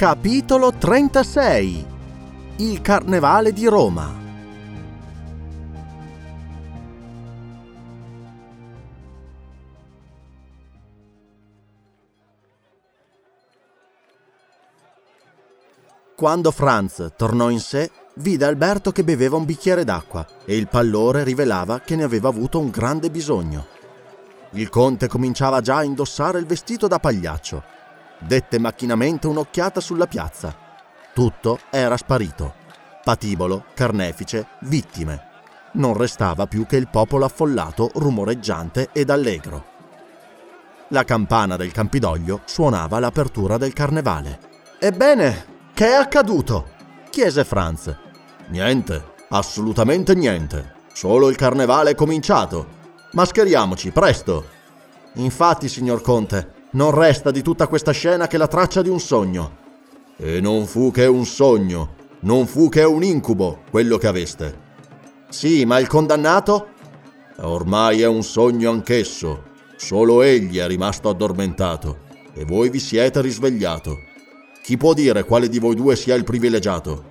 Capitolo 36 Il Carnevale di Roma Quando Franz tornò in sé, vide Alberto che beveva un bicchiere d'acqua e il pallore rivelava che ne aveva avuto un grande bisogno. Il conte cominciava già a indossare il vestito da pagliaccio. Dette macchinamente un'occhiata sulla piazza. Tutto era sparito. Patibolo, carnefice, vittime. Non restava più che il popolo affollato, rumoreggiante ed allegro. La campana del Campidoglio suonava l'apertura del carnevale. Ebbene, che è accaduto? chiese Franz. Niente, assolutamente niente. Solo il carnevale è cominciato. Mascheriamoci, presto. Infatti, signor Conte, non resta di tutta questa scena che la traccia di un sogno. E non fu che un sogno, non fu che un incubo quello che aveste. Sì, ma il condannato? Ormai è un sogno anch'esso. Solo egli è rimasto addormentato e voi vi siete risvegliato. Chi può dire quale di voi due sia il privilegiato?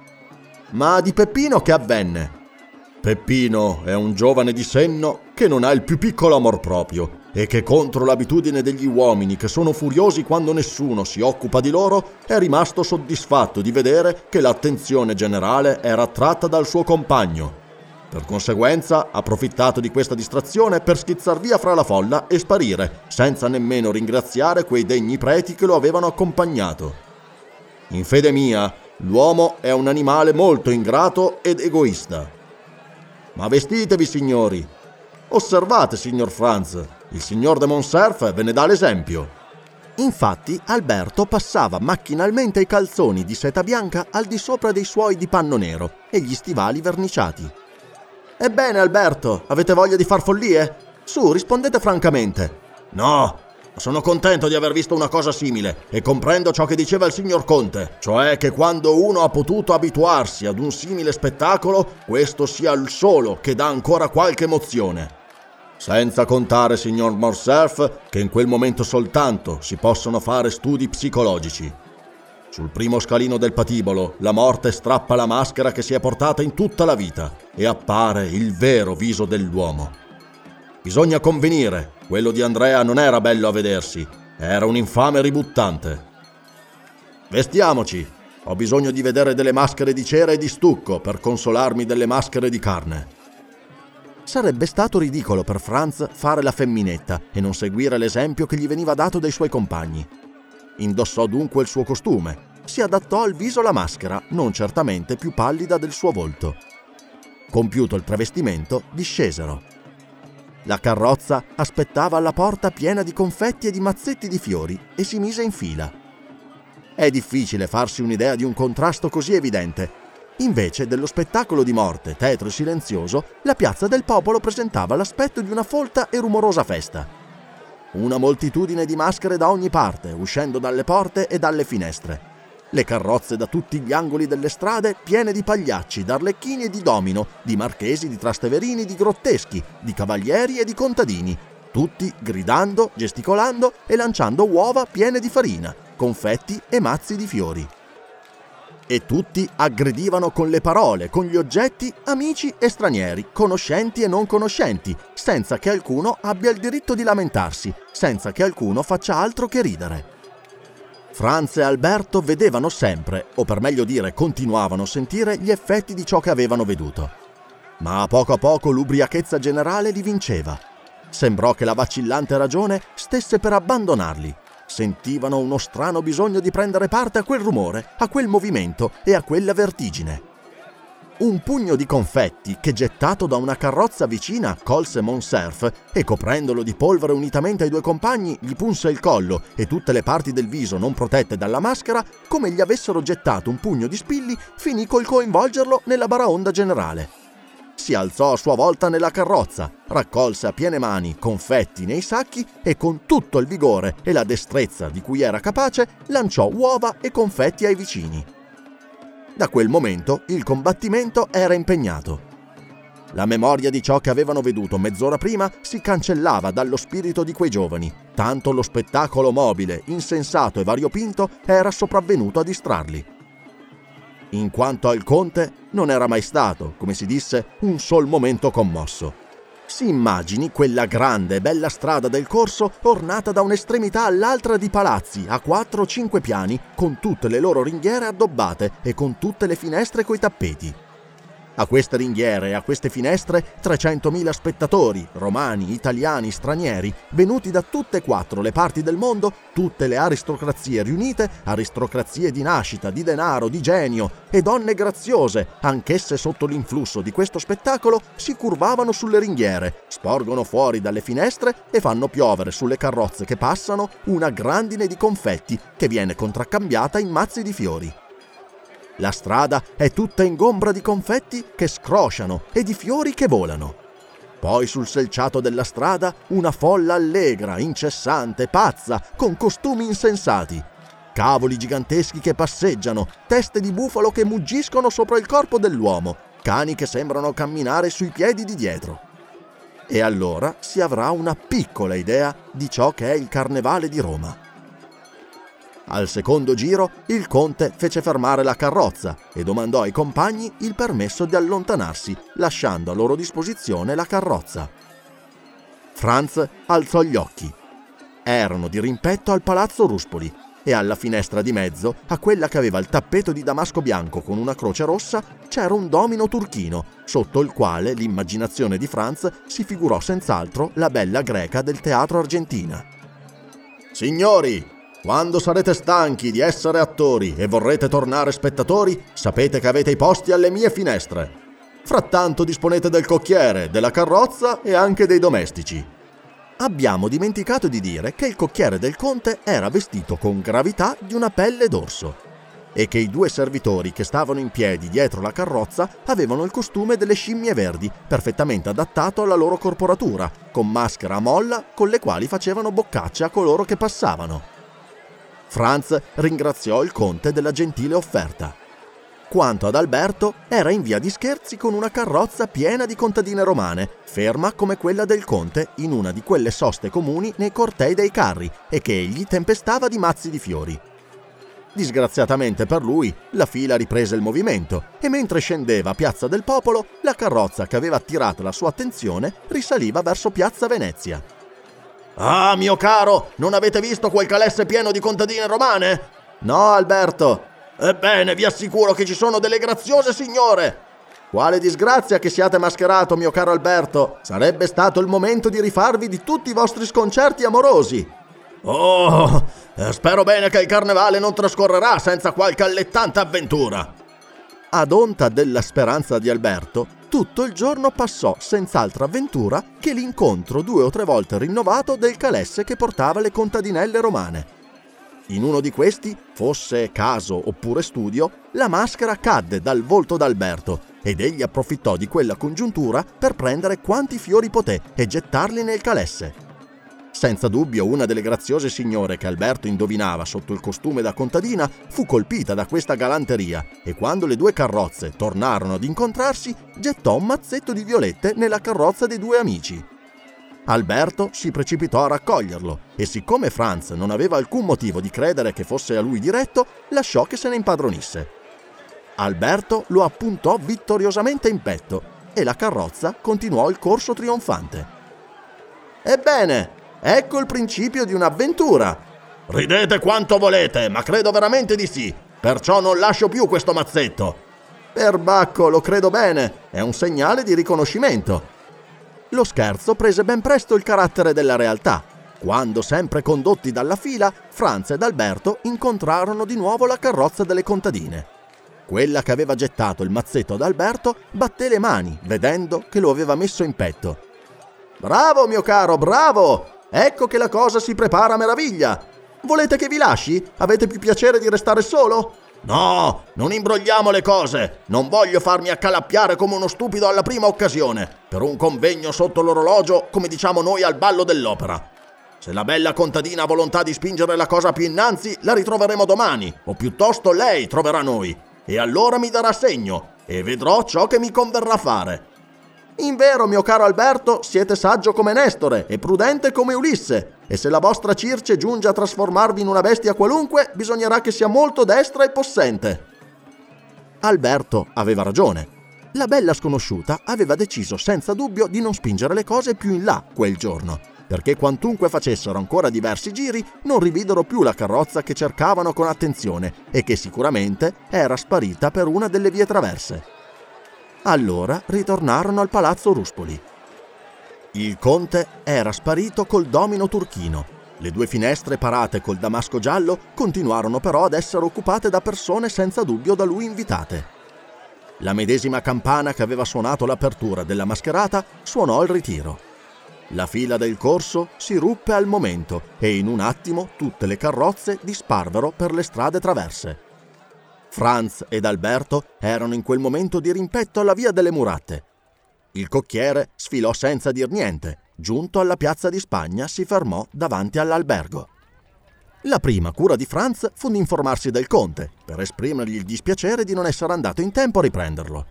Ma di Peppino che avvenne? Peppino è un giovane di senno che non ha il più piccolo amor proprio e che contro l'abitudine degli uomini che sono furiosi quando nessuno si occupa di loro è rimasto soddisfatto di vedere che l'attenzione generale era attratta dal suo compagno. Per conseguenza ha approfittato di questa distrazione per schizzar via fra la folla e sparire, senza nemmeno ringraziare quei degni preti che lo avevano accompagnato. In fede mia, l'uomo è un animale molto ingrato ed egoista. Ma vestitevi, signori. Osservate, signor Franz, il signor de Monserf ve ne dà l'esempio. Infatti, Alberto passava macchinalmente i calzoni di seta bianca al di sopra dei suoi di panno nero e gli stivali verniciati. Ebbene, Alberto, avete voglia di far follie? Su, rispondete francamente. No, sono contento di aver visto una cosa simile e comprendo ciò che diceva il signor Conte, cioè che quando uno ha potuto abituarsi ad un simile spettacolo, questo sia il solo che dà ancora qualche emozione. Senza contare, signor Morcerf, che in quel momento soltanto si possono fare studi psicologici. Sul primo scalino del patibolo, la morte strappa la maschera che si è portata in tutta la vita e appare il vero viso dell'uomo. Bisogna convenire, quello di Andrea non era bello a vedersi, era un infame ributtante. Vestiamoci, ho bisogno di vedere delle maschere di cera e di stucco per consolarmi delle maschere di carne. Sarebbe stato ridicolo per Franz fare la femminetta e non seguire l'esempio che gli veniva dato dai suoi compagni. Indossò dunque il suo costume, si adattò al viso la maschera, non certamente più pallida del suo volto. Compiuto il travestimento, discesero. La carrozza aspettava alla porta piena di confetti e di mazzetti di fiori e si mise in fila. È difficile farsi un'idea di un contrasto così evidente. Invece dello spettacolo di morte, tetro e silenzioso, la piazza del popolo presentava l'aspetto di una folta e rumorosa festa. Una moltitudine di maschere da ogni parte, uscendo dalle porte e dalle finestre. Le carrozze da tutti gli angoli delle strade piene di pagliacci, d'arlecchini e di domino, di marchesi, di trasteverini, di grotteschi, di cavalieri e di contadini, tutti gridando, gesticolando e lanciando uova piene di farina, confetti e mazzi di fiori. E tutti aggredivano con le parole, con gli oggetti, amici e stranieri, conoscenti e non conoscenti, senza che alcuno abbia il diritto di lamentarsi, senza che alcuno faccia altro che ridere. Franz e Alberto vedevano sempre, o per meglio dire continuavano a sentire, gli effetti di ciò che avevano veduto. Ma a poco a poco l'ubriachezza generale li vinceva. Sembrò che la vacillante ragione stesse per abbandonarli. Sentivano uno strano bisogno di prendere parte a quel rumore, a quel movimento e a quella vertigine. Un pugno di confetti che gettato da una carrozza vicina colse Monserf e coprendolo di polvere unitamente ai due compagni gli punse il collo e tutte le parti del viso non protette dalla maschera come gli avessero gettato un pugno di spilli finì col coinvolgerlo nella baraonda generale. Si alzò a sua volta nella carrozza, raccolse a piene mani confetti nei sacchi e con tutto il vigore e la destrezza di cui era capace lanciò uova e confetti ai vicini. Da quel momento il combattimento era impegnato. La memoria di ciò che avevano veduto mezz'ora prima si cancellava dallo spirito di quei giovani, tanto lo spettacolo mobile, insensato e variopinto era sopravvenuto a distrarli. In quanto al conte, non era mai stato, come si disse, un sol momento commosso. Si immagini quella grande e bella strada del corso ornata da un'estremità all'altra di palazzi a quattro o cinque piani, con tutte le loro ringhiere addobbate e con tutte le finestre coi tappeti. A queste ringhiere e a queste finestre 300.000 spettatori, romani, italiani, stranieri, venuti da tutte e quattro le parti del mondo, tutte le aristocrazie riunite, aristocrazie di nascita, di denaro, di genio e donne graziose, anch'esse sotto l'influsso di questo spettacolo, si curvavano sulle ringhiere, sporgono fuori dalle finestre e fanno piovere sulle carrozze che passano una grandine di confetti che viene contraccambiata in mazzi di fiori. La strada è tutta ingombra di confetti che scrosciano e di fiori che volano. Poi sul selciato della strada una folla allegra, incessante, pazza, con costumi insensati. Cavoli giganteschi che passeggiano, teste di bufalo che muggiscono sopra il corpo dell'uomo, cani che sembrano camminare sui piedi di dietro. E allora si avrà una piccola idea di ciò che è il carnevale di Roma. Al secondo giro il conte fece fermare la carrozza e domandò ai compagni il permesso di allontanarsi, lasciando a loro disposizione la carrozza. Franz alzò gli occhi. Erano di rimpetto al palazzo Ruspoli e alla finestra di mezzo, a quella che aveva il tappeto di damasco bianco con una croce rossa, c'era un domino turchino, sotto il quale l'immaginazione di Franz si figurò senz'altro la bella greca del teatro argentina. Signori, quando sarete stanchi di essere attori e vorrete tornare spettatori, sapete che avete i posti alle mie finestre. Frattanto disponete del cocchiere, della carrozza e anche dei domestici. Abbiamo dimenticato di dire che il cocchiere del conte era vestito con gravità di una pelle d'orso e che i due servitori che stavano in piedi dietro la carrozza avevano il costume delle scimmie verdi, perfettamente adattato alla loro corporatura, con maschera a molla con le quali facevano boccacce a coloro che passavano. Franz ringraziò il conte della gentile offerta. Quanto ad Alberto, era in via di scherzi con una carrozza piena di contadine romane, ferma come quella del conte in una di quelle soste comuni nei cortei dei carri e che egli tempestava di mazzi di fiori. Disgraziatamente per lui, la fila riprese il movimento e mentre scendeva a Piazza del Popolo, la carrozza che aveva attirato la sua attenzione risaliva verso Piazza Venezia. Ah, mio caro, non avete visto quel calesse pieno di contadine romane? No, Alberto. Ebbene, vi assicuro che ci sono delle graziose signore. Quale disgrazia che siate mascherato, mio caro Alberto! Sarebbe stato il momento di rifarvi di tutti i vostri sconcerti amorosi. Oh, eh, spero bene che il carnevale non trascorrerà senza qualche allettante avventura. Ad onta della speranza di Alberto, tutto il giorno passò senz'altra avventura che l'incontro due o tre volte rinnovato del calesse che portava le contadinelle romane. In uno di questi, fosse caso oppure studio, la maschera cadde dal volto d'Alberto ed egli approfittò di quella congiuntura per prendere quanti fiori poté e gettarli nel calesse. Senza dubbio una delle graziose signore che Alberto indovinava sotto il costume da contadina fu colpita da questa galanteria e quando le due carrozze tornarono ad incontrarsi gettò un mazzetto di violette nella carrozza dei due amici. Alberto si precipitò a raccoglierlo e siccome Franz non aveva alcun motivo di credere che fosse a lui diretto, lasciò che se ne impadronisse. Alberto lo appuntò vittoriosamente in petto e la carrozza continuò il corso trionfante. Ebbene, ecco il principio di un'avventura. Ridete quanto volete, ma credo veramente di sì. Perciò non lascio più questo mazzetto. Perbacco, lo credo bene, è un segnale di riconoscimento. Lo scherzo prese ben presto il carattere della realtà. Quando, sempre condotti dalla fila, Franz ed Alberto incontrarono di nuovo la carrozza delle contadine. Quella che aveva gettato il mazzetto ad Alberto batté le mani, vedendo che lo aveva messo in petto. Bravo, mio caro, bravo! Ecco che la cosa si prepara a meraviglia. Volete che vi lasci? Avete più piacere di restare solo? No, non imbrogliamo le cose. Non voglio farmi accalappiare come uno stupido alla prima occasione, per un convegno sotto l'orologio, come diciamo noi al ballo dell'opera. Se la bella contadina ha volontà di spingere la cosa più innanzi, la ritroveremo domani, o piuttosto lei troverà noi e allora mi darà segno e vedrò ciò che mi converrà fare. In vero, mio caro Alberto, siete saggio come Nestore e prudente come Ulisse, e se la vostra Circe giunge a trasformarvi in una bestia qualunque, bisognerà che sia molto destra e possente. Alberto aveva ragione. La bella sconosciuta aveva deciso senza dubbio di non spingere le cose più in là quel giorno perché quantunque facessero ancora diversi giri non rividero più la carrozza che cercavano con attenzione e che sicuramente era sparita per una delle vie traverse. Allora ritornarono al palazzo Ruspoli. Il conte era sparito col domino turchino. Le due finestre parate col damasco giallo continuarono però ad essere occupate da persone senza dubbio da lui invitate. La medesima campana che aveva suonato l'apertura della mascherata suonò il ritiro. La fila del corso si ruppe al momento e in un attimo tutte le carrozze disparvero per le strade traverse. Franz ed Alberto erano in quel momento di rimpetto alla via delle muratte. Il cocchiere sfilò senza dir niente. Giunto alla piazza di Spagna si fermò davanti all'albergo. La prima cura di Franz fu di informarsi del conte, per esprimergli il dispiacere di non essere andato in tempo a riprenderlo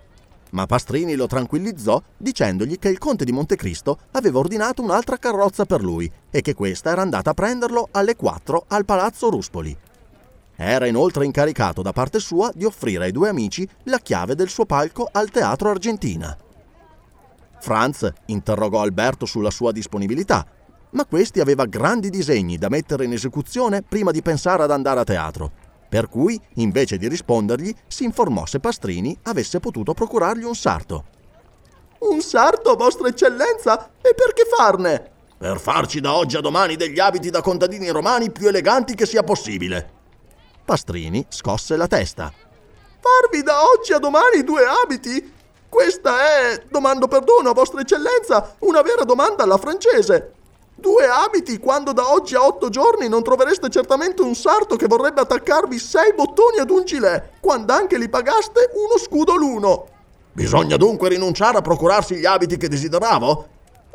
ma Pastrini lo tranquillizzò dicendogli che il conte di Montecristo aveva ordinato un'altra carrozza per lui e che questa era andata a prenderlo alle 4 al palazzo Ruspoli. Era inoltre incaricato da parte sua di offrire ai due amici la chiave del suo palco al Teatro Argentina. Franz interrogò Alberto sulla sua disponibilità, ma questi aveva grandi disegni da mettere in esecuzione prima di pensare ad andare a teatro per cui, invece di rispondergli, si informò se Pastrini avesse potuto procurargli un sarto. Un sarto, Vostra Eccellenza? E per che farne? Per farci da oggi a domani degli abiti da contadini romani più eleganti che sia possibile. Pastrini scosse la testa. Farvi da oggi a domani due abiti? Questa è, domando perdono a Vostra Eccellenza, una vera domanda alla francese. Due abiti quando da oggi a otto giorni non trovereste certamente un sarto che vorrebbe attaccarvi sei bottoni ad un gilet, quando anche li pagaste uno scudo l'uno. Bisogna dunque rinunciare a procurarsi gli abiti che desideravo?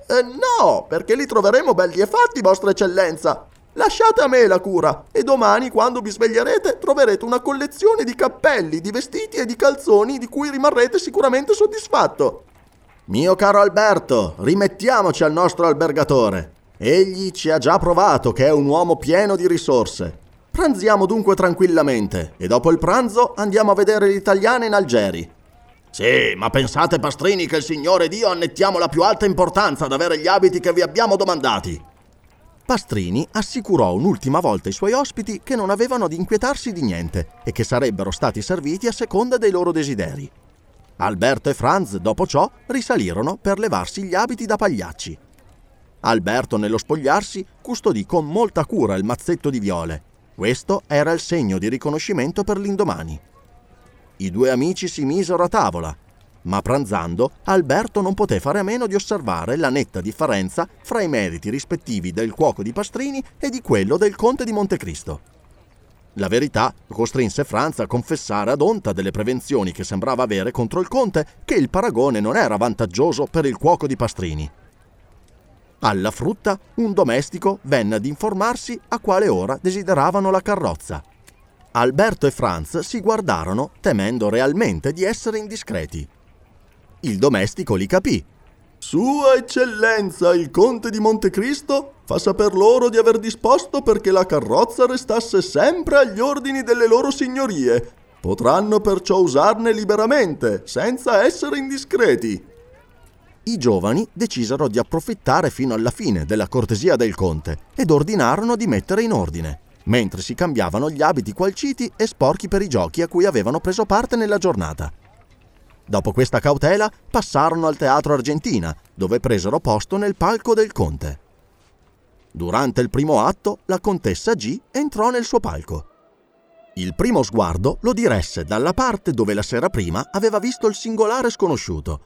Eh, no, perché li troveremo belli e fatti, vostra eccellenza. Lasciate a me la cura e domani, quando vi sveglierete, troverete una collezione di cappelli, di vestiti e di calzoni di cui rimarrete sicuramente soddisfatto. Mio caro Alberto, rimettiamoci al nostro albergatore. Egli ci ha già provato che è un uomo pieno di risorse. Pranziamo dunque tranquillamente e dopo il pranzo andiamo a vedere gli italiani in Algeri. Sì, ma pensate, Pastrini, che il Signore Dio annettiamo la più alta importanza ad avere gli abiti che vi abbiamo domandati. Pastrini assicurò un'ultima volta ai suoi ospiti che non avevano ad inquietarsi di niente e che sarebbero stati serviti a seconda dei loro desideri. Alberto e Franz, dopo ciò, risalirono per levarsi gli abiti da pagliacci. Alberto, nello spogliarsi, custodì con molta cura il mazzetto di viole. Questo era il segno di riconoscimento per l'indomani. I due amici si misero a tavola, ma pranzando Alberto non poté fare a meno di osservare la netta differenza fra i meriti rispettivi del cuoco di Pastrini e di quello del conte di Montecristo. La verità costrinse Franz a confessare ad onta delle prevenzioni che sembrava avere contro il conte che il paragone non era vantaggioso per il cuoco di Pastrini. Alla frutta un domestico venne ad informarsi a quale ora desideravano la carrozza. Alberto e Franz si guardarono temendo realmente di essere indiscreti. Il domestico li capì. Sua Eccellenza, il conte di Montecristo, fa saper loro di aver disposto perché la carrozza restasse sempre agli ordini delle loro signorie. Potranno perciò usarne liberamente, senza essere indiscreti. I giovani decisero di approfittare fino alla fine della cortesia del conte ed ordinarono di mettere in ordine, mentre si cambiavano gli abiti qualciti e sporchi per i giochi a cui avevano preso parte nella giornata. Dopo questa cautela passarono al Teatro Argentina, dove presero posto nel palco del conte. Durante il primo atto, la contessa G entrò nel suo palco. Il primo sguardo lo diresse dalla parte dove la sera prima aveva visto il singolare sconosciuto.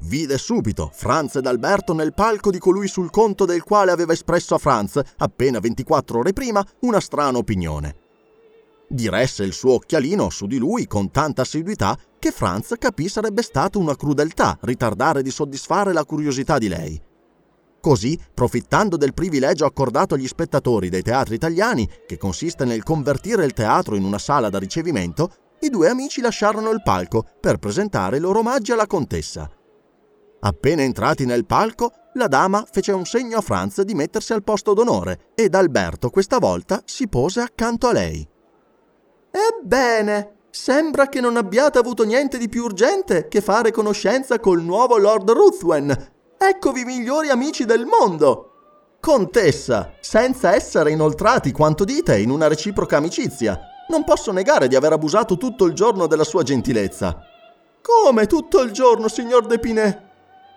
Vide subito Franz ed Alberto nel palco di colui sul conto del quale aveva espresso a Franz, appena 24 ore prima, una strana opinione diresse il suo occhialino su di lui con tanta assiduità che Franz capì sarebbe stata una crudeltà ritardare di soddisfare la curiosità di lei. Così, profittando del privilegio accordato agli spettatori dei teatri italiani, che consiste nel convertire il teatro in una sala da ricevimento, i due amici lasciarono il palco per presentare i loro omaggi alla contessa. Appena entrati nel palco, la dama fece un segno a Franz di mettersi al posto d'onore ed Alberto questa volta si pose accanto a lei. Ebbene, sembra che non abbiate avuto niente di più urgente che fare conoscenza col nuovo Lord Ruthwen. Eccovi i migliori amici del mondo. Contessa, senza essere inoltrati quanto dite in una reciproca amicizia, non posso negare di aver abusato tutto il giorno della sua gentilezza. Come tutto il giorno, signor Depinet?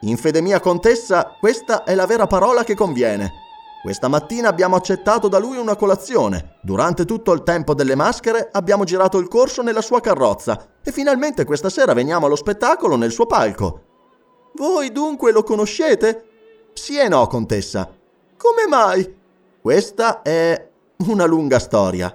In fede mia, contessa, questa è la vera parola che conviene. Questa mattina abbiamo accettato da lui una colazione. Durante tutto il tempo delle maschere abbiamo girato il corso nella sua carrozza e finalmente questa sera veniamo allo spettacolo nel suo palco. Voi dunque lo conoscete? Sì e no, contessa. Come mai? Questa è una lunga storia.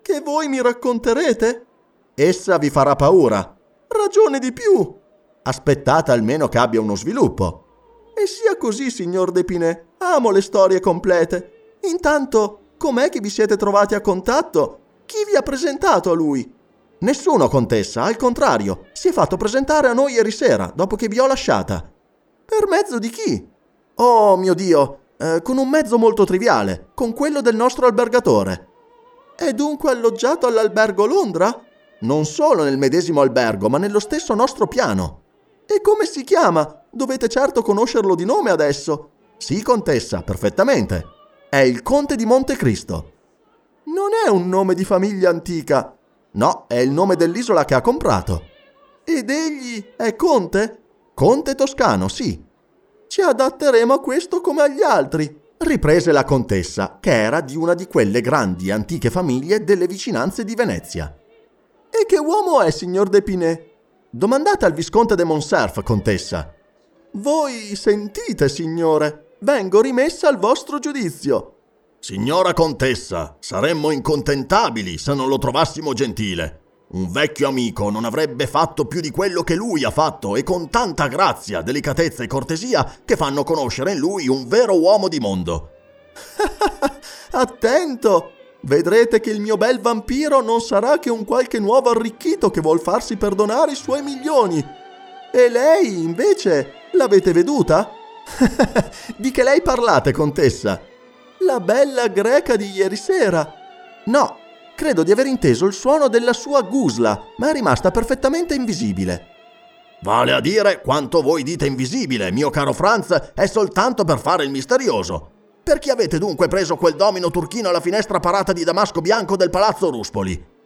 Che voi mi racconterete? Essa vi farà paura. Ragione di più. Aspettate almeno che abbia uno sviluppo. E sia così, signor Depinet. Amo le storie complete. Intanto, com'è che vi siete trovati a contatto? Chi vi ha presentato a lui? Nessuno, contessa, al contrario, si è fatto presentare a noi ieri sera, dopo che vi ho lasciata. Per mezzo di chi? Oh mio Dio, eh, con un mezzo molto triviale, con quello del nostro albergatore. È dunque alloggiato all'albergo Londra? Non solo nel medesimo albergo, ma nello stesso nostro piano. E come si chiama? Dovete certo conoscerlo di nome adesso. Sì, contessa, perfettamente. È il conte di Montecristo. Non è un nome di famiglia antica. No, è il nome dell'isola che ha comprato. Ed egli è conte? Conte toscano, sì. Ci adatteremo a questo come agli altri, riprese la contessa, che era di una di quelle grandi antiche famiglie delle vicinanze di Venezia. E che uomo è, signor Depinet? Domandate al visconte de Monserf, contessa. Voi sentite, signore? Vengo rimessa al vostro giudizio. Signora contessa, saremmo incontentabili se non lo trovassimo gentile. Un vecchio amico non avrebbe fatto più di quello che lui ha fatto e con tanta grazia, delicatezza e cortesia che fanno conoscere in lui un vero uomo di mondo. Attento! Vedrete che il mio bel vampiro non sarà che un qualche nuovo arricchito che vuol farsi perdonare i suoi milioni. E lei, invece, l'avete veduta? di che lei parlate, contessa? La bella greca di ieri sera. No, credo di aver inteso il suono della sua gusla, ma è rimasta perfettamente invisibile. Vale a dire, quanto voi dite invisibile, mio caro Franz, è soltanto per fare il misterioso. Perché avete dunque preso quel domino turchino alla finestra parata di damasco bianco del palazzo Ruspoli?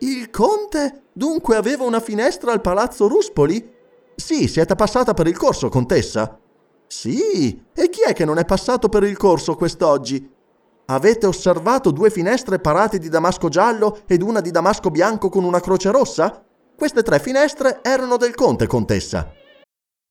Il conte dunque aveva una finestra al palazzo Ruspoli? Sì, siete passata per il corso, contessa. Sì, e chi è che non è passato per il corso quest'oggi? Avete osservato due finestre parate di damasco giallo ed una di damasco bianco con una croce rossa? Queste tre finestre erano del conte, contessa.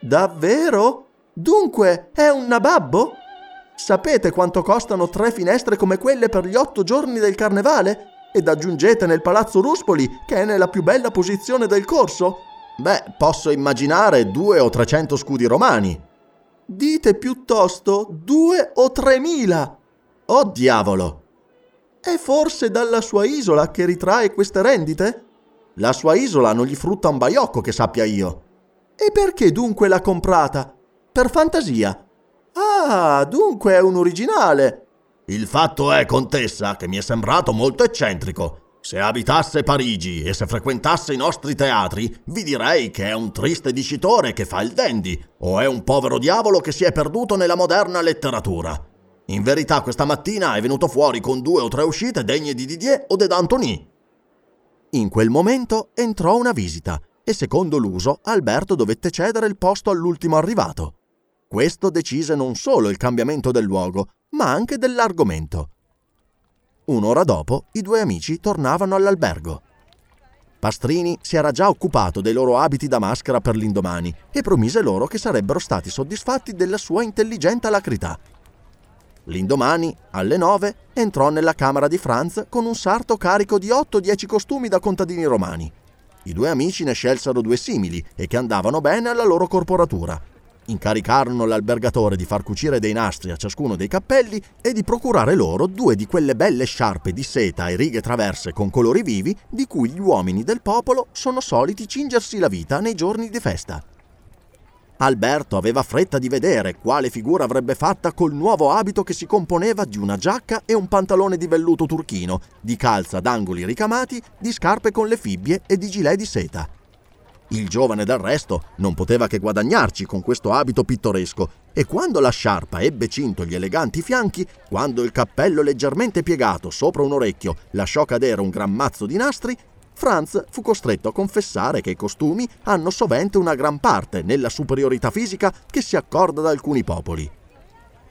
Davvero? Dunque è un nababbo? Sapete quanto costano tre finestre come quelle per gli otto giorni del carnevale? Ed aggiungete nel palazzo Ruspoli, che è nella più bella posizione del corso? Beh, posso immaginare due o trecento scudi romani. Dite piuttosto due o tremila. Oh diavolo! È forse dalla sua isola che ritrae queste rendite? La sua isola non gli frutta un baiocco che sappia io. E perché dunque l'ha comprata? Per fantasia. Ah, dunque è un originale. Il fatto è, contessa, che mi è sembrato molto eccentrico. Se abitasse Parigi e se frequentasse i nostri teatri, vi direi che è un triste dicitore che fa il dandy, o è un povero diavolo che si è perduto nella moderna letteratura. In verità questa mattina è venuto fuori con due o tre uscite degne di Didier o de D'Antoni. In quel momento entrò una visita e secondo l'uso Alberto dovette cedere il posto all'ultimo arrivato. Questo decise non solo il cambiamento del luogo, ma anche dell'argomento. Un'ora dopo i due amici tornavano all'albergo. Pastrini si era già occupato dei loro abiti da maschera per l'indomani e promise loro che sarebbero stati soddisfatti della sua intelligente alacrità. L'indomani, alle nove, entrò nella camera di Franz con un sarto carico di 8-10 costumi da contadini romani. I due amici ne scelsero due simili e che andavano bene alla loro corporatura. Incaricarono l'albergatore di far cucire dei nastri a ciascuno dei cappelli e di procurare loro due di quelle belle sciarpe di seta e righe traverse con colori vivi di cui gli uomini del popolo sono soliti cingersi la vita nei giorni di festa. Alberto aveva fretta di vedere quale figura avrebbe fatta col nuovo abito che si componeva di una giacca e un pantalone di velluto turchino, di calza d'angoli ricamati, di scarpe con le fibbie e di gilet di seta. Il giovane del resto non poteva che guadagnarci con questo abito pittoresco e quando la sciarpa ebbe cinto gli eleganti fianchi, quando il cappello leggermente piegato sopra un orecchio lasciò cadere un gran mazzo di nastri, Franz fu costretto a confessare che i costumi hanno sovente una gran parte nella superiorità fisica che si accorda da alcuni popoli.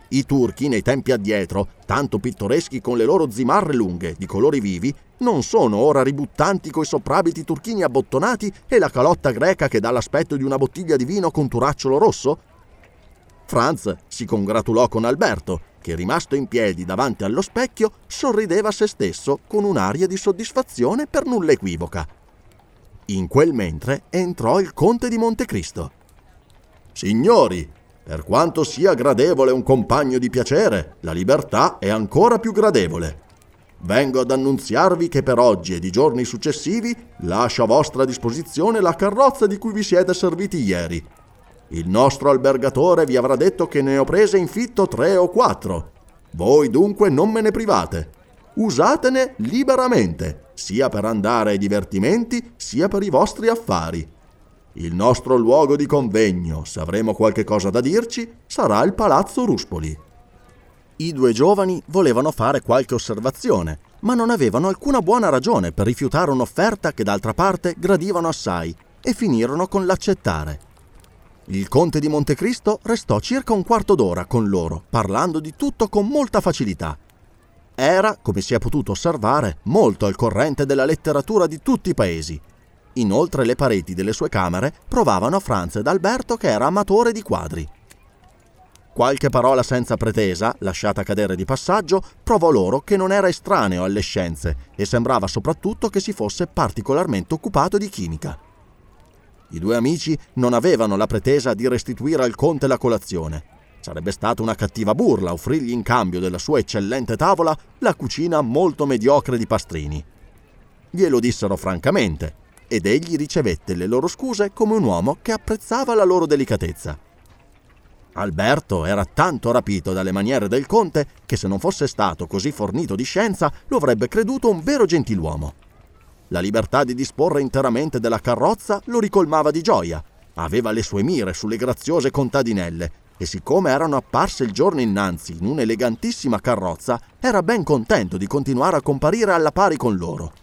I turchi nei tempi addietro, tanto pittoreschi con le loro zimarre lunghe di colori vivi, non sono ora ributtanti coi soprabiti turchini abbottonati e la calotta greca che dà l'aspetto di una bottiglia di vino con turacciolo rosso? Franz si congratulò con Alberto, che rimasto in piedi davanti allo specchio sorrideva a se stesso con un'aria di soddisfazione per nulla equivoca. In quel mentre entrò il conte di Montecristo. Signori, per quanto sia gradevole un compagno di piacere, la libertà è ancora più gradevole. Vengo ad annunziarvi che per oggi e di giorni successivi lascio a vostra disposizione la carrozza di cui vi siete serviti ieri il nostro albergatore vi avrà detto che ne ho prese in fitto tre o quattro. Voi dunque non me ne private. Usatene liberamente, sia per andare ai divertimenti, sia per i vostri affari. Il nostro luogo di convegno, se avremo qualche cosa da dirci, sarà il Palazzo Ruspoli. I due giovani volevano fare qualche osservazione, ma non avevano alcuna buona ragione per rifiutare un'offerta che d'altra parte gradivano assai e finirono con l'accettare. Il conte di Montecristo restò circa un quarto d'ora con loro, parlando di tutto con molta facilità. Era, come si è potuto osservare, molto al corrente della letteratura di tutti i paesi. Inoltre le pareti delle sue camere provavano a Franz ed Alberto che era amatore di quadri. Qualche parola senza pretesa, lasciata cadere di passaggio, provò loro che non era estraneo alle scienze e sembrava soprattutto che si fosse particolarmente occupato di chimica. I due amici non avevano la pretesa di restituire al conte la colazione. Sarebbe stata una cattiva burla offrirgli in cambio della sua eccellente tavola la cucina molto mediocre di Pastrini. Glielo dissero francamente ed egli ricevette le loro scuse come un uomo che apprezzava la loro delicatezza. Alberto era tanto rapito dalle maniere del conte che se non fosse stato così fornito di scienza lo avrebbe creduto un vero gentiluomo. La libertà di disporre interamente della carrozza lo ricolmava di gioia. Aveva le sue mire sulle graziose contadinelle e siccome erano apparse il giorno innanzi in un'elegantissima carrozza, era ben contento di continuare a comparire alla pari con loro.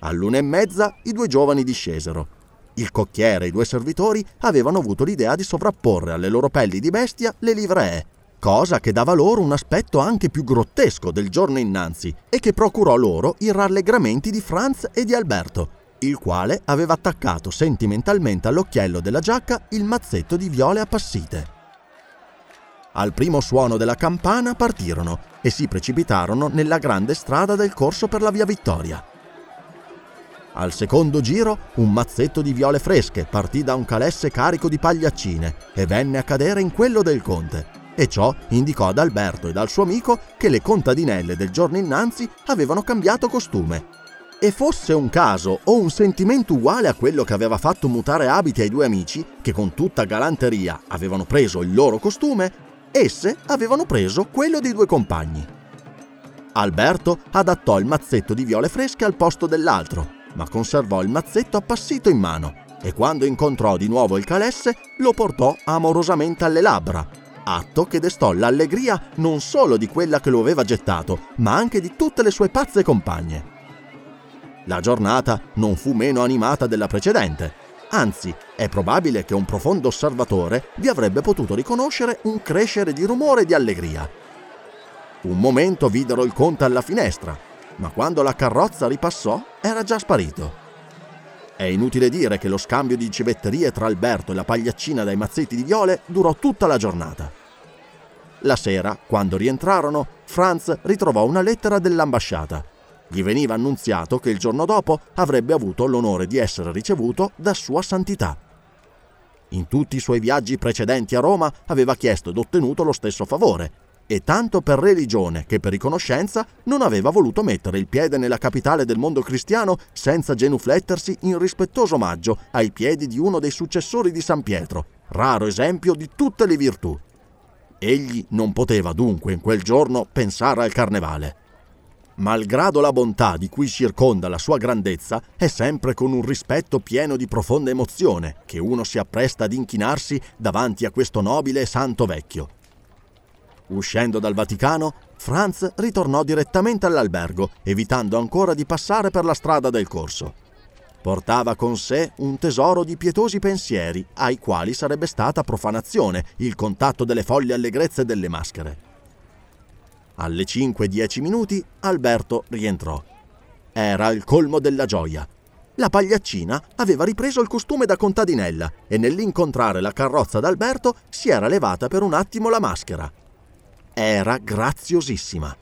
All'una e mezza i due giovani discesero il cocchiere e i due servitori avevano avuto l'idea di sovrapporre alle loro pelli di bestia le livree, cosa che dava loro un aspetto anche più grottesco del giorno innanzi e che procurò loro i rallegramenti di Franz e di Alberto, il quale aveva attaccato sentimentalmente all'occhiello della giacca il mazzetto di viole appassite. Al primo suono della campana partirono e si precipitarono nella grande strada del corso per la via Vittoria. Al secondo giro un mazzetto di viole fresche partì da un calesse carico di pagliaccine e venne a cadere in quello del conte. E ciò indicò ad Alberto ed al suo amico che le contadinelle del giorno innanzi avevano cambiato costume. E fosse un caso o un sentimento uguale a quello che aveva fatto mutare abiti ai due amici, che con tutta galanteria avevano preso il loro costume, esse avevano preso quello dei due compagni. Alberto adattò il mazzetto di viole fresche al posto dell'altro ma conservò il mazzetto appassito in mano e quando incontrò di nuovo il calesse lo portò amorosamente alle labbra, atto che destò l'allegria non solo di quella che lo aveva gettato, ma anche di tutte le sue pazze compagne. La giornata non fu meno animata della precedente, anzi è probabile che un profondo osservatore vi avrebbe potuto riconoscere un crescere di rumore e di allegria. Un momento videro il conte alla finestra, ma quando la carrozza ripassò era già sparito. È inutile dire che lo scambio di civetterie tra Alberto e la pagliaccina dai mazzetti di viole durò tutta la giornata. La sera, quando rientrarono, Franz ritrovò una lettera dell'ambasciata. Gli veniva annunziato che il giorno dopo avrebbe avuto l'onore di essere ricevuto da Sua Santità. In tutti i suoi viaggi precedenti a Roma aveva chiesto ed ottenuto lo stesso favore, e tanto per religione che per riconoscenza non aveva voluto mettere il piede nella capitale del mondo cristiano senza genuflettersi in rispettoso omaggio ai piedi di uno dei successori di San Pietro, raro esempio di tutte le virtù. Egli non poteva dunque in quel giorno pensare al carnevale. Malgrado la bontà di cui circonda la sua grandezza, è sempre con un rispetto pieno di profonda emozione che uno si appresta ad inchinarsi davanti a questo nobile e santo vecchio Uscendo dal Vaticano, Franz ritornò direttamente all'albergo, evitando ancora di passare per la strada del corso. Portava con sé un tesoro di pietosi pensieri, ai quali sarebbe stata profanazione il contatto delle folle allegrezze delle maschere. Alle 5-10 minuti Alberto rientrò. Era il colmo della gioia. La pagliaccina aveva ripreso il costume da contadinella e nell'incontrare la carrozza d'Alberto si era levata per un attimo la maschera era graziosissima.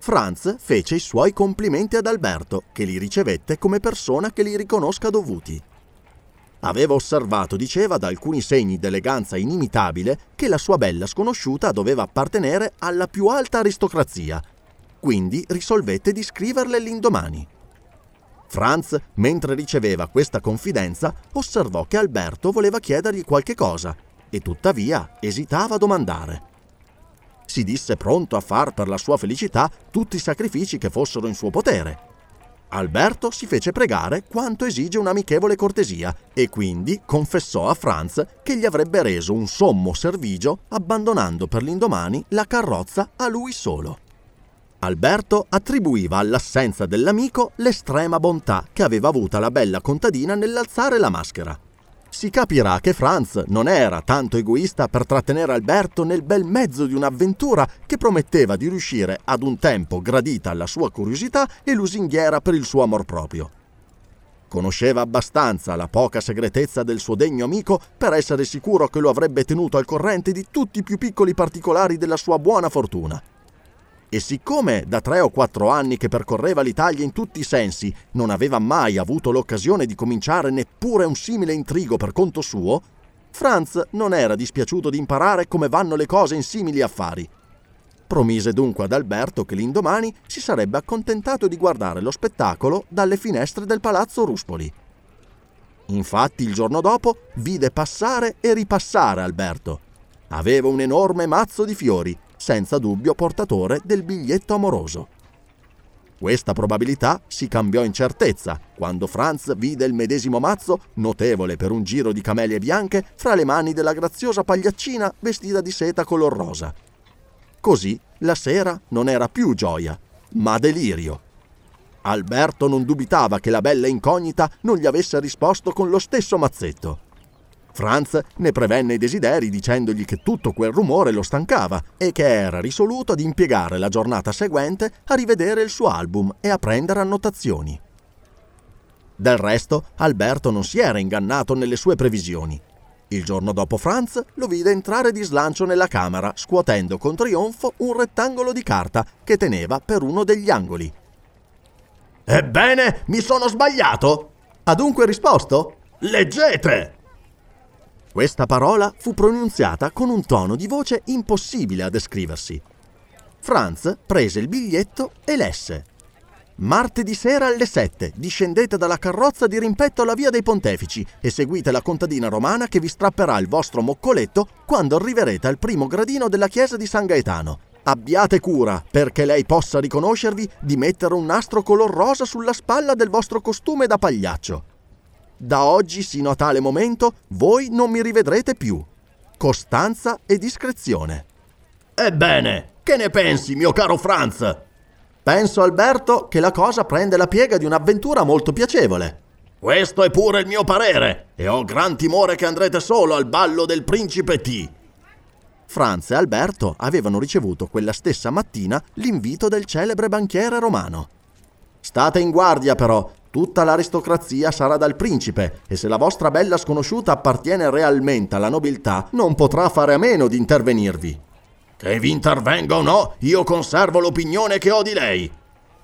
Franz fece i suoi complimenti ad Alberto, che li ricevette come persona che li riconosca dovuti. Aveva osservato, diceva, da alcuni segni d'eleganza inimitabile, che la sua bella sconosciuta doveva appartenere alla più alta aristocrazia, quindi risolvette di scriverle l'indomani. Franz, mentre riceveva questa confidenza, osservò che Alberto voleva chiedergli qualche cosa e tuttavia esitava a domandare si disse pronto a far per la sua felicità tutti i sacrifici che fossero in suo potere. Alberto si fece pregare quanto esige un'amichevole cortesia e quindi confessò a Franz che gli avrebbe reso un sommo servigio abbandonando per l'indomani la carrozza a lui solo. Alberto attribuiva all'assenza dell'amico l'estrema bontà che aveva avuta la bella contadina nell'alzare la maschera si capirà che Franz non era tanto egoista per trattenere Alberto nel bel mezzo di un'avventura che prometteva di riuscire ad un tempo gradita alla sua curiosità e lusinghiera per il suo amor proprio. Conosceva abbastanza la poca segretezza del suo degno amico per essere sicuro che lo avrebbe tenuto al corrente di tutti i più piccoli particolari della sua buona fortuna. E siccome da tre o quattro anni che percorreva l'Italia in tutti i sensi non aveva mai avuto l'occasione di cominciare neppure un simile intrigo per conto suo, Franz non era dispiaciuto di imparare come vanno le cose in simili affari. Promise dunque ad Alberto che l'indomani si sarebbe accontentato di guardare lo spettacolo dalle finestre del palazzo Ruspoli. Infatti il giorno dopo vide passare e ripassare Alberto. Aveva un enorme mazzo di fiori senza dubbio portatore del biglietto amoroso. Questa probabilità si cambiò in certezza quando Franz vide il medesimo mazzo, notevole per un giro di camelie bianche, fra le mani della graziosa pagliaccina vestita di seta color rosa. Così la sera non era più gioia, ma delirio. Alberto non dubitava che la bella incognita non gli avesse risposto con lo stesso mazzetto. Franz ne prevenne i desideri dicendogli che tutto quel rumore lo stancava e che era risoluto ad impiegare la giornata seguente a rivedere il suo album e a prendere annotazioni. Del resto, Alberto non si era ingannato nelle sue previsioni. Il giorno dopo Franz lo vide entrare di slancio nella camera, scuotendo con trionfo un rettangolo di carta che teneva per uno degli angoli. Ebbene, mi sono sbagliato! Ha dunque risposto? Leggete! Questa parola fu pronunziata con un tono di voce impossibile a descriversi. Franz prese il biglietto e lesse. Martedì sera alle 7 discendete dalla carrozza di rimpetto alla via dei Pontefici e seguite la contadina romana che vi strapperà il vostro moccoletto quando arriverete al primo gradino della chiesa di San Gaetano. Abbiate cura, perché lei possa riconoscervi, di mettere un nastro color rosa sulla spalla del vostro costume da pagliaccio. Da oggi sino a tale momento voi non mi rivedrete più. Costanza e discrezione. Ebbene, che ne pensi, mio caro Franz? Penso, Alberto, che la cosa prende la piega di un'avventura molto piacevole. Questo è pure il mio parere, e ho gran timore che andrete solo al ballo del principe T. Franz e Alberto avevano ricevuto quella stessa mattina l'invito del celebre banchiere romano. State in guardia però, Tutta l'aristocrazia sarà dal principe e se la vostra bella sconosciuta appartiene realmente alla nobiltà, non potrà fare a meno di intervenirvi. Che vi intervenga o no, io conservo l'opinione che ho di lei.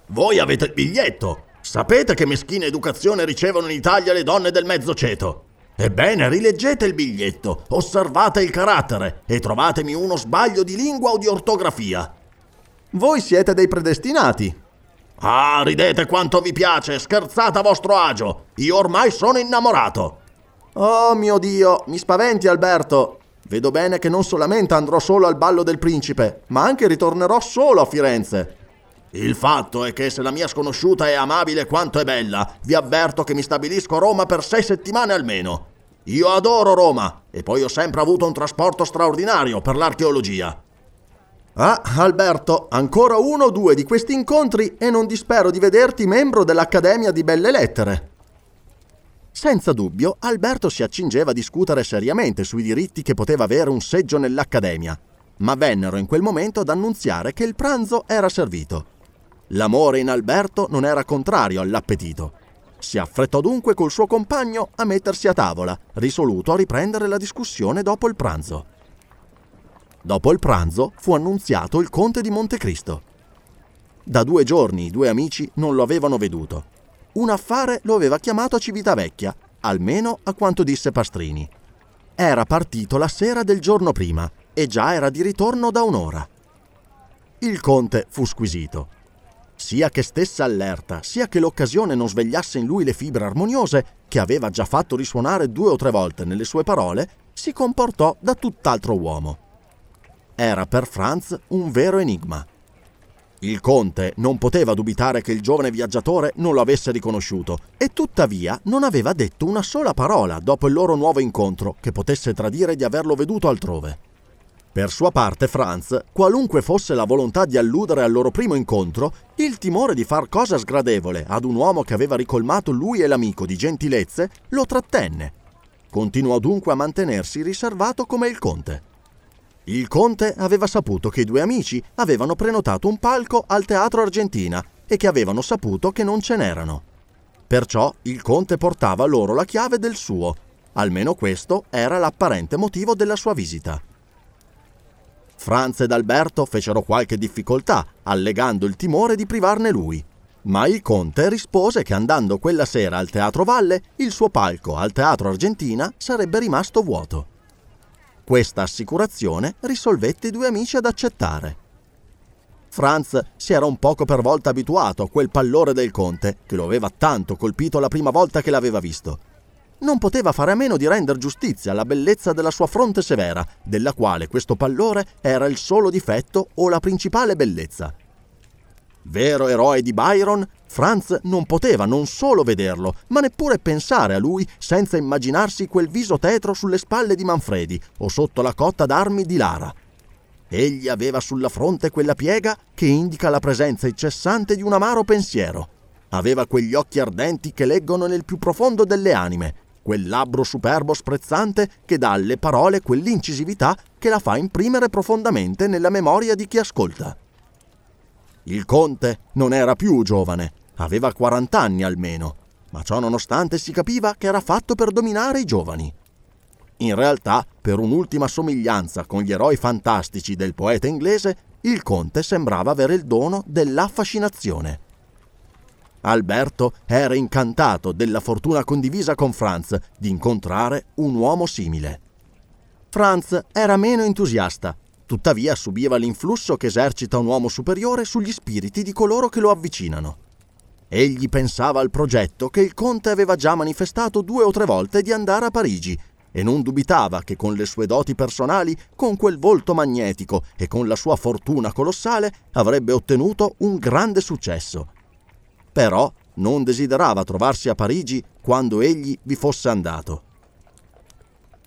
Voi avete il biglietto. Sapete che meschina educazione ricevono in Italia le donne del mezzo ceto. Ebbene, rileggete il biglietto, osservate il carattere e trovatemi uno sbaglio di lingua o di ortografia. Voi siete dei predestinati, Ah, ridete quanto vi piace, scherzate a vostro agio. Io ormai sono innamorato. Oh mio Dio, mi spaventi Alberto. Vedo bene che non solamente andrò solo al ballo del principe, ma anche ritornerò solo a Firenze. Il fatto è che se la mia sconosciuta è amabile quanto è bella, vi avverto che mi stabilisco a Roma per sei settimane almeno. Io adoro Roma e poi ho sempre avuto un trasporto straordinario per l'archeologia. Ah, Alberto, ancora uno o due di questi incontri e non dispero di vederti membro dell'Accademia di Belle Lettere. Senza dubbio, Alberto si accingeva a discutere seriamente sui diritti che poteva avere un seggio nell'Accademia, ma vennero in quel momento ad annunziare che il pranzo era servito. L'amore in Alberto non era contrario all'appetito. Si affrettò dunque col suo compagno a mettersi a tavola, risoluto a riprendere la discussione dopo il pranzo. Dopo il pranzo fu annunziato il conte di Montecristo. Da due giorni i due amici non lo avevano veduto. Un affare lo aveva chiamato a Civitavecchia, almeno a quanto disse Pastrini. Era partito la sera del giorno prima e già era di ritorno da un'ora. Il conte fu squisito. Sia che stesse allerta, sia che l'occasione non svegliasse in lui le fibre armoniose, che aveva già fatto risuonare due o tre volte nelle sue parole, si comportò da tutt'altro uomo era per Franz un vero enigma. Il conte non poteva dubitare che il giovane viaggiatore non lo avesse riconosciuto e tuttavia non aveva detto una sola parola dopo il loro nuovo incontro che potesse tradire di averlo veduto altrove. Per sua parte Franz, qualunque fosse la volontà di alludere al loro primo incontro, il timore di far cosa sgradevole ad un uomo che aveva ricolmato lui e l'amico di gentilezze lo trattenne continuò dunque a mantenersi riservato come il conte. Il conte aveva saputo che i due amici avevano prenotato un palco al Teatro Argentina e che avevano saputo che non ce n'erano. Perciò il conte portava loro la chiave del suo. Almeno questo era l'apparente motivo della sua visita. Franz ed Alberto fecero qualche difficoltà, allegando il timore di privarne lui. Ma il conte rispose che andando quella sera al Teatro Valle, il suo palco al Teatro Argentina sarebbe rimasto vuoto. Questa assicurazione risolvette i due amici ad accettare. Franz si era un poco per volta abituato a quel pallore del conte, che lo aveva tanto colpito la prima volta che l'aveva visto. Non poteva fare a meno di render giustizia alla bellezza della sua fronte severa, della quale questo pallore era il solo difetto o la principale bellezza. Vero eroe di Byron, Franz non poteva non solo vederlo, ma neppure pensare a lui senza immaginarsi quel viso tetro sulle spalle di Manfredi o sotto la cotta d'armi di Lara. Egli aveva sulla fronte quella piega che indica la presenza incessante di un amaro pensiero. Aveva quegli occhi ardenti che leggono nel più profondo delle anime, quel labbro superbo sprezzante che dà alle parole quell'incisività che la fa imprimere profondamente nella memoria di chi ascolta. Il conte non era più giovane, aveva 40 anni almeno, ma ciò nonostante si capiva che era fatto per dominare i giovani. In realtà, per un'ultima somiglianza con gli eroi fantastici del poeta inglese, il conte sembrava avere il dono dell'affascinazione. Alberto era incantato della fortuna condivisa con Franz di incontrare un uomo simile. Franz era meno entusiasta Tuttavia subiva l'influsso che esercita un uomo superiore sugli spiriti di coloro che lo avvicinano. Egli pensava al progetto che il conte aveva già manifestato due o tre volte di andare a Parigi e non dubitava che con le sue doti personali, con quel volto magnetico e con la sua fortuna colossale avrebbe ottenuto un grande successo. Però non desiderava trovarsi a Parigi quando egli vi fosse andato.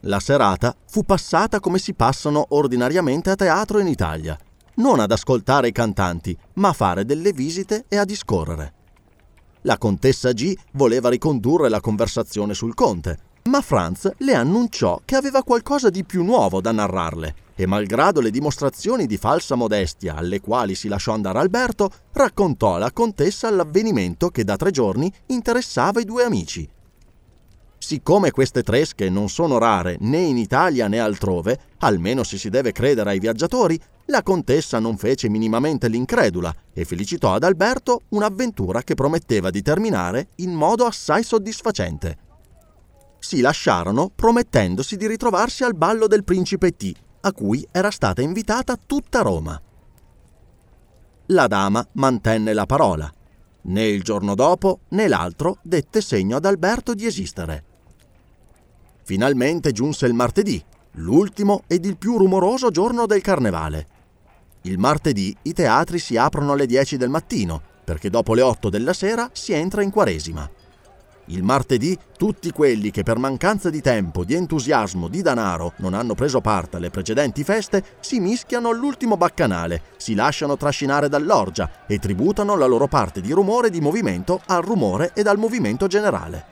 La serata fu passata come si passano ordinariamente a teatro in Italia, non ad ascoltare i cantanti, ma a fare delle visite e a discorrere. La contessa G voleva ricondurre la conversazione sul conte, ma Franz le annunciò che aveva qualcosa di più nuovo da narrarle e malgrado le dimostrazioni di falsa modestia alle quali si lasciò andare Alberto, raccontò alla contessa l'avvenimento che da tre giorni interessava i due amici Siccome queste tresche non sono rare né in Italia né altrove, almeno se si deve credere ai viaggiatori, la contessa non fece minimamente l'incredula e felicitò ad Alberto un'avventura che prometteva di terminare in modo assai soddisfacente. Si lasciarono promettendosi di ritrovarsi al ballo del principe T, a cui era stata invitata tutta Roma. La dama mantenne la parola. Né il giorno dopo né l'altro dette segno ad Alberto di esistere. Finalmente giunse il martedì, l'ultimo ed il più rumoroso giorno del carnevale. Il martedì i teatri si aprono alle 10 del mattino, perché dopo le 8 della sera si entra in quaresima. Il martedì tutti quelli che per mancanza di tempo, di entusiasmo, di danaro non hanno preso parte alle precedenti feste si mischiano all'ultimo baccanale, si lasciano trascinare dall'orgia e tributano la loro parte di rumore e di movimento al rumore ed al movimento generale.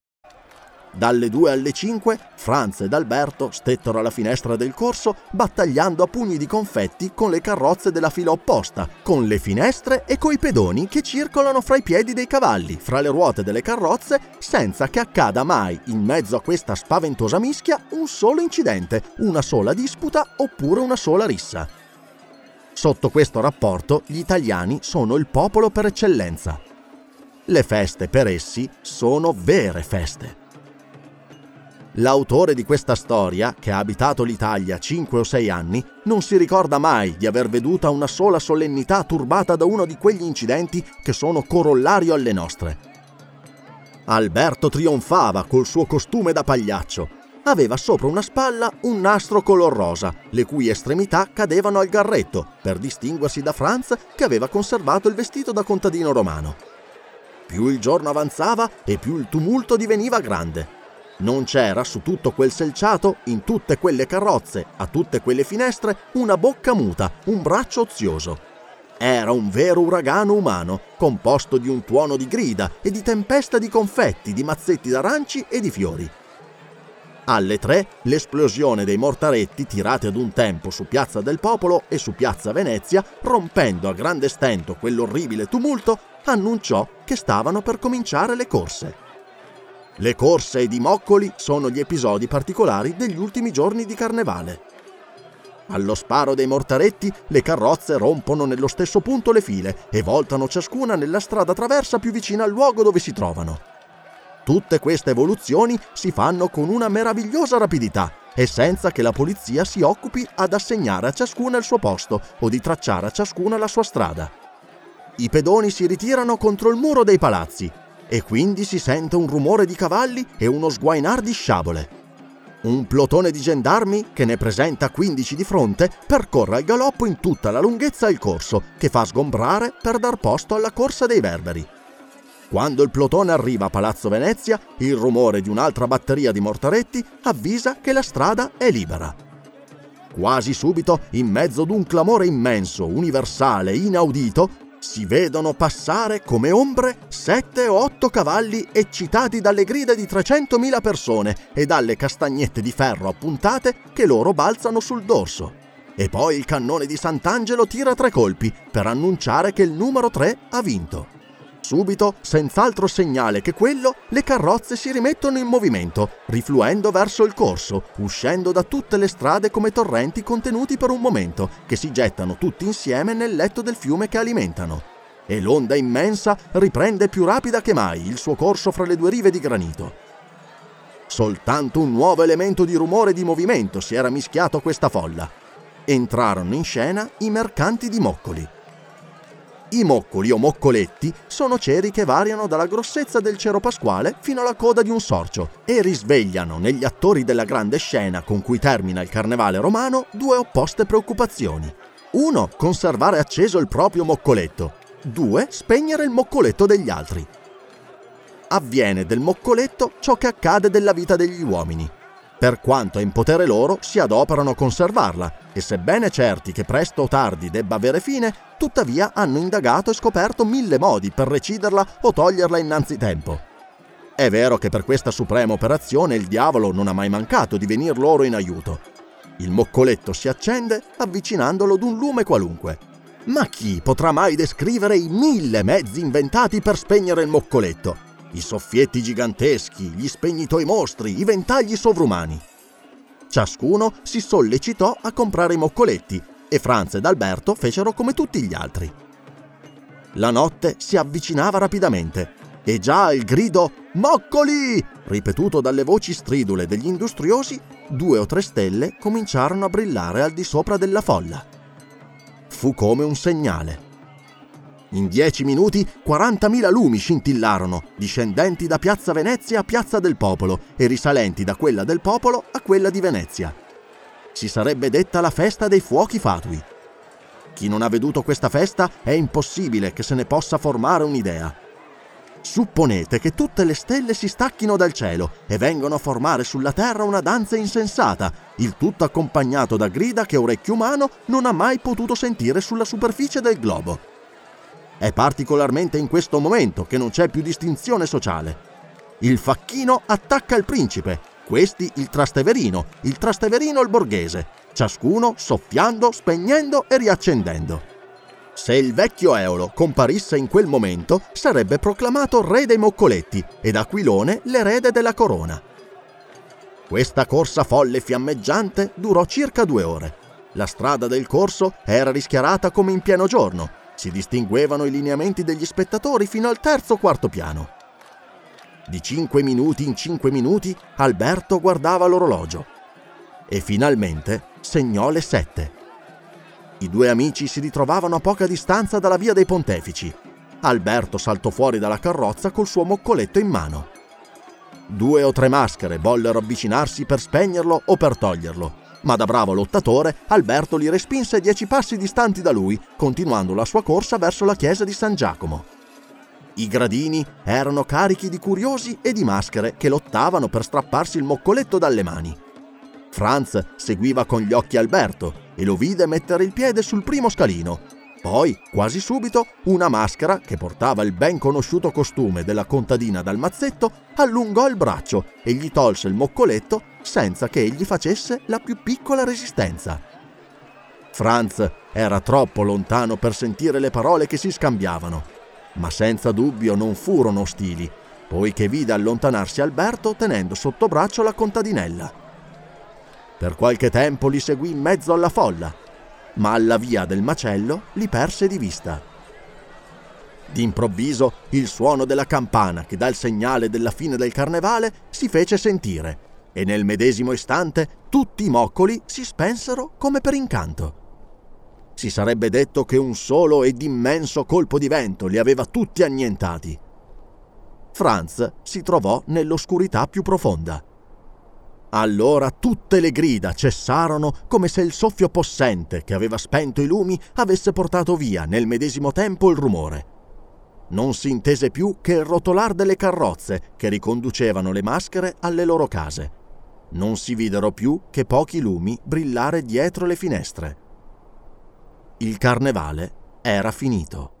Dalle 2 alle 5 Franz ed Alberto stettero alla finestra del corso battagliando a pugni di confetti con le carrozze della fila opposta, con le finestre e coi pedoni che circolano fra i piedi dei cavalli, fra le ruote delle carrozze, senza che accada mai in mezzo a questa spaventosa mischia un solo incidente, una sola disputa oppure una sola rissa. Sotto questo rapporto gli italiani sono il popolo per eccellenza. Le feste per essi sono vere feste. L'autore di questa storia, che ha abitato l'Italia 5 o 6 anni, non si ricorda mai di aver veduta una sola solennità turbata da uno di quegli incidenti che sono corollario alle nostre. Alberto trionfava col suo costume da pagliaccio. Aveva sopra una spalla un nastro color rosa, le cui estremità cadevano al garretto, per distinguersi da Franz che aveva conservato il vestito da contadino romano. Più il giorno avanzava e più il tumulto diveniva grande. Non c'era su tutto quel selciato, in tutte quelle carrozze, a tutte quelle finestre, una bocca muta, un braccio ozioso. Era un vero uragano umano, composto di un tuono di grida e di tempesta di confetti, di mazzetti d'aranci e di fiori. Alle tre, l'esplosione dei mortaretti tirati ad un tempo su Piazza del Popolo e su Piazza Venezia, rompendo a grande stento quell'orribile tumulto, annunciò che stavano per cominciare le corse. Le corse ed i moccoli sono gli episodi particolari degli ultimi giorni di carnevale. Allo sparo dei mortaretti le carrozze rompono nello stesso punto le file e voltano ciascuna nella strada traversa più vicina al luogo dove si trovano. Tutte queste evoluzioni si fanno con una meravigliosa rapidità e senza che la polizia si occupi ad assegnare a ciascuna il suo posto o di tracciare a ciascuna la sua strada. I pedoni si ritirano contro il muro dei palazzi e quindi si sente un rumore di cavalli e uno sguainar di sciabole. Un plotone di gendarmi, che ne presenta 15 di fronte, percorre al galoppo in tutta la lunghezza il corso, che fa sgombrare per dar posto alla corsa dei berberi. Quando il plotone arriva a Palazzo Venezia, il rumore di un'altra batteria di mortaretti avvisa che la strada è libera. Quasi subito, in mezzo ad un clamore immenso, universale, inaudito, si vedono passare come ombre sette o otto cavalli eccitati dalle grida di 300.000 persone e dalle castagnette di ferro appuntate che loro balzano sul dorso. E poi il cannone di Sant'Angelo tira tre colpi per annunciare che il numero 3 ha vinto. Subito, senz'altro segnale che quello, le carrozze si rimettono in movimento, rifluendo verso il corso, uscendo da tutte le strade come torrenti contenuti per un momento, che si gettano tutti insieme nel letto del fiume che alimentano. E l'onda immensa riprende più rapida che mai il suo corso fra le due rive di granito. Soltanto un nuovo elemento di rumore e di movimento si era mischiato a questa folla. Entrarono in scena i mercanti di moccoli i moccoli o moccoletti sono ceri che variano dalla grossezza del cero pasquale fino alla coda di un sorcio e risvegliano negli attori della grande scena con cui termina il carnevale romano due opposte preoccupazioni. Uno, conservare acceso il proprio moccoletto. Due, spegnere il moccoletto degli altri. Avviene del moccoletto ciò che accade della vita degli uomini per quanto è in potere loro, si adoperano a conservarla e sebbene certi che presto o tardi debba avere fine, tuttavia hanno indagato e scoperto mille modi per reciderla o toglierla innanzitempo. È vero che per questa suprema operazione il diavolo non ha mai mancato di venir loro in aiuto. Il moccoletto si accende avvicinandolo ad un lume qualunque. Ma chi potrà mai descrivere i mille mezzi inventati per spegnere il moccoletto? I soffietti giganteschi, gli spegnitoi mostri, i ventagli sovrumani. Ciascuno si sollecitò a comprare i moccoletti e Franz ed Alberto fecero come tutti gli altri. La notte si avvicinava rapidamente e già il grido Moccoli! ripetuto dalle voci stridule degli industriosi, due o tre stelle cominciarono a brillare al di sopra della folla. Fu come un segnale. In dieci minuti 40.000 lumi scintillarono, discendenti da Piazza Venezia a Piazza del Popolo e risalenti da quella del Popolo a quella di Venezia. Si sarebbe detta la festa dei fuochi fatui. Chi non ha veduto questa festa è impossibile che se ne possa formare un'idea. Supponete che tutte le stelle si stacchino dal cielo e vengano a formare sulla terra una danza insensata, il tutto accompagnato da grida che orecchio umano non ha mai potuto sentire sulla superficie del globo. È particolarmente in questo momento che non c'è più distinzione sociale. Il facchino attacca il principe, questi il trasteverino, il trasteverino il borghese, ciascuno soffiando, spegnendo e riaccendendo. Se il vecchio Eolo comparisse in quel momento, sarebbe proclamato re dei moccoletti ed Aquilone l'erede della corona. Questa corsa folle e fiammeggiante durò circa due ore. La strada del corso era rischiarata come in pieno giorno. Si distinguevano i lineamenti degli spettatori fino al terzo o quarto piano. Di cinque minuti in cinque minuti Alberto guardava l'orologio e finalmente segnò le sette. I due amici si ritrovavano a poca distanza dalla via dei Pontefici. Alberto saltò fuori dalla carrozza col suo moccoletto in mano. Due o tre maschere vollero avvicinarsi per spegnerlo o per toglierlo, ma da bravo lottatore Alberto li respinse dieci passi distanti da lui, continuando la sua corsa verso la chiesa di San Giacomo. I gradini erano carichi di curiosi e di maschere che lottavano per strapparsi il moccoletto dalle mani. Franz seguiva con gli occhi Alberto e lo vide mettere il piede sul primo scalino. Poi, quasi subito, una maschera, che portava il ben conosciuto costume della contadina dal mazzetto, allungò il braccio e gli tolse il moccoletto senza che egli facesse la più piccola resistenza. Franz era troppo lontano per sentire le parole che si scambiavano, ma senza dubbio non furono ostili, poiché vide allontanarsi Alberto tenendo sotto braccio la contadinella. Per qualche tempo li seguì in mezzo alla folla, ma alla via del macello li perse di vista. D'improvviso il suono della campana che dà il segnale della fine del carnevale si fece sentire e nel medesimo istante tutti i moccoli si spensero come per incanto. Si sarebbe detto che un solo ed immenso colpo di vento li aveva tutti annientati. Franz si trovò nell'oscurità più profonda allora tutte le grida cessarono come se il soffio possente che aveva spento i lumi avesse portato via nel medesimo tempo il rumore. Non si intese più che il rotolar delle carrozze che riconducevano le maschere alle loro case. Non si videro più che pochi lumi brillare dietro le finestre. Il carnevale era finito.